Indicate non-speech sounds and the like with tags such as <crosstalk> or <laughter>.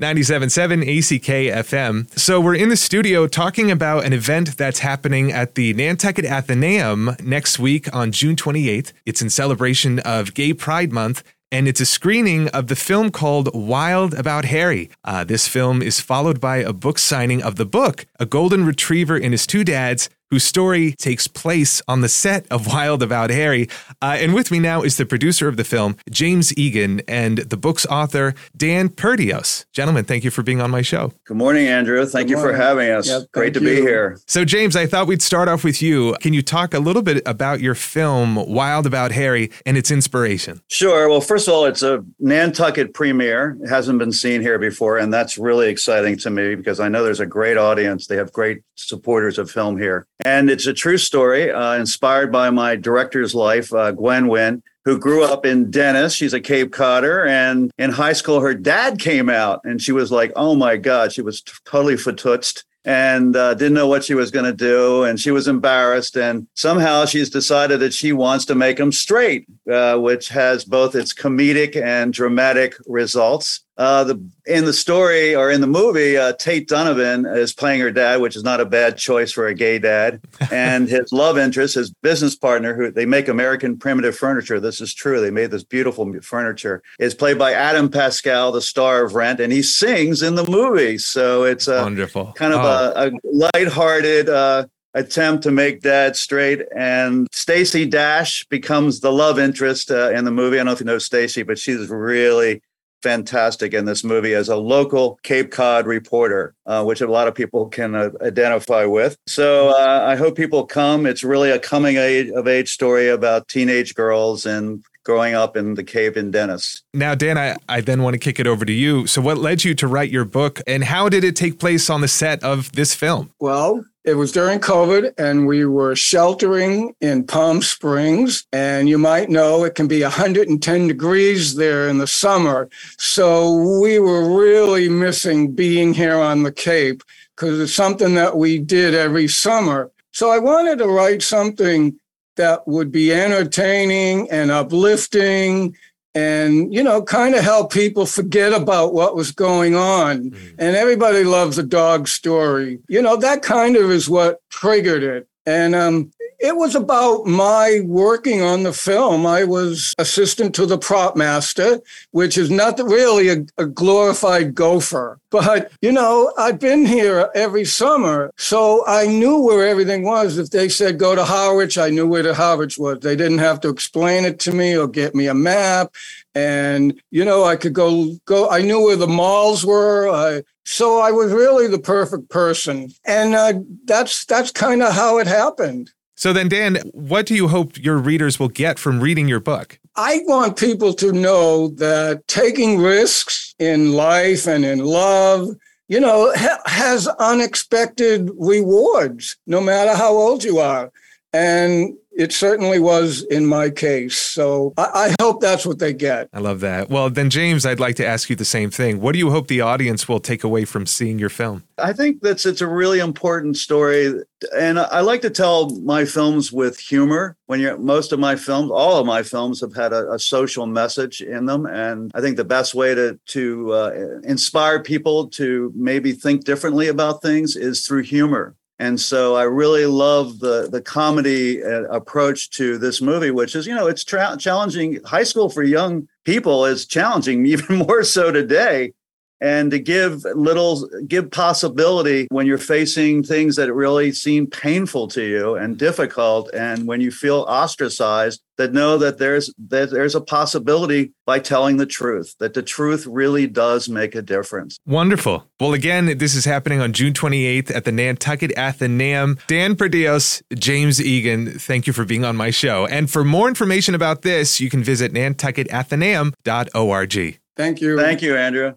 97.7 ACK FM. So we're in the studio talking about an event that's happening at the Nantucket Athenaeum next week on June 28th. It's in celebration of Gay Pride Month and it's a screening of the film called Wild About Harry. Uh, this film is followed by a book signing of the book, A Golden Retriever and His Two Dads, whose story takes place on the set of Wild About Harry. Uh, and with me now is the producer of the film, James Egan, and the book's author, Dan Perdios. Gentlemen, thank you for being on my show. Good morning, Andrew. Thank Good you morning. for having us. Yep, Great to you. be here. So, James, I thought we'd start off with you. Can you talk a little bit about your film, Wild About Harry, and its inspiration? Sure. Well, first of all, it's a Nantucket premiere. It hasn't been seen here before, and that's really exciting to me because I know there's a great audience. They have great supporters of film here. And it's a true story uh, inspired by my director's life, uh, Gwen Wynne, who grew up in Dennis. She's a Cape Codder. And in high school, her dad came out and she was like, oh my God, she was t- totally fatutzed and uh, didn't know what she was going to do. And she was embarrassed. And somehow she's decided that she wants to make him straight, uh, which has both its comedic and dramatic results. Uh, the in the story or in the movie, uh, Tate Donovan is playing her dad, which is not a bad choice for a gay dad. <laughs> and his love interest, his business partner, who they make American primitive furniture. This is true. They made this beautiful furniture. Is played by Adam Pascal, the star of Rent, and he sings in the movie. So it's a wonderful, kind of oh. a, a lighthearted. Uh, attempt to make dad straight and Stacey Dash becomes the love interest uh, in the movie. I don't know if you know Stacey, but she's really fantastic in this movie as a local Cape Cod reporter, uh, which a lot of people can uh, identify with. So uh, I hope people come. It's really a coming age, of age story about teenage girls and growing up in the cave in Dennis. Now, Dan, I, I then want to kick it over to you. So, what led you to write your book, and how did it take place on the set of this film? Well, it was during COVID, and we were sheltering in Palm Springs. And you might know it can be 110 degrees there in the summer. So we were really missing being here on the Cape because it's something that we did every summer. So I wanted to write something that would be entertaining and uplifting and you know kind of help people forget about what was going on. Mm. and everybody loves a dog story. You know that kind of is what triggered it. And um, it was about my working on the film. I was assistant to the prop master, which is not really a, a, glorified gopher. But, you know, I've been here every summer, so I knew where everything was. If they said go to Harwich, I knew where the Harwich was. They didn't have to explain it to me or get me a map. And, you know, I could go, go, I knew where the malls were. I, so I was really the perfect person. And uh, that's, that's kind of how it happened. So then, Dan, what do you hope your readers will get from reading your book? I want people to know that taking risks in life and in love, you know, ha- has unexpected rewards, no matter how old you are. And it certainly was in my case. So I, I, hope that's what they get. I love that. Well, then, James, I'd like to ask you the same thing. What do you hope the audience will take away from seeing your film? I think that's it's a really important story, and I like to tell my films with humor. When you're most of my films, all of my films have had a, a social message in them, and I think the best way to to uh, inspire people to maybe think differently about things is through humor and so I really love the the comedy uh, approach to this movie, which is you know it's tra- challenging. High school for young people is challenging, <laughs> even more so today and to give little give possibility when you're facing things that really seem painful to you and difficult and when you feel ostracized that know that there's that there's a possibility by telling the truth that the truth really does make a difference. Wonderful. Well again this is happening on june 28th at the nantucket athenaeum. Dan perdios james egan thank you for being on my show. And for more information about this you can visit nantucketathenaeum.org thank you. Thank you andrew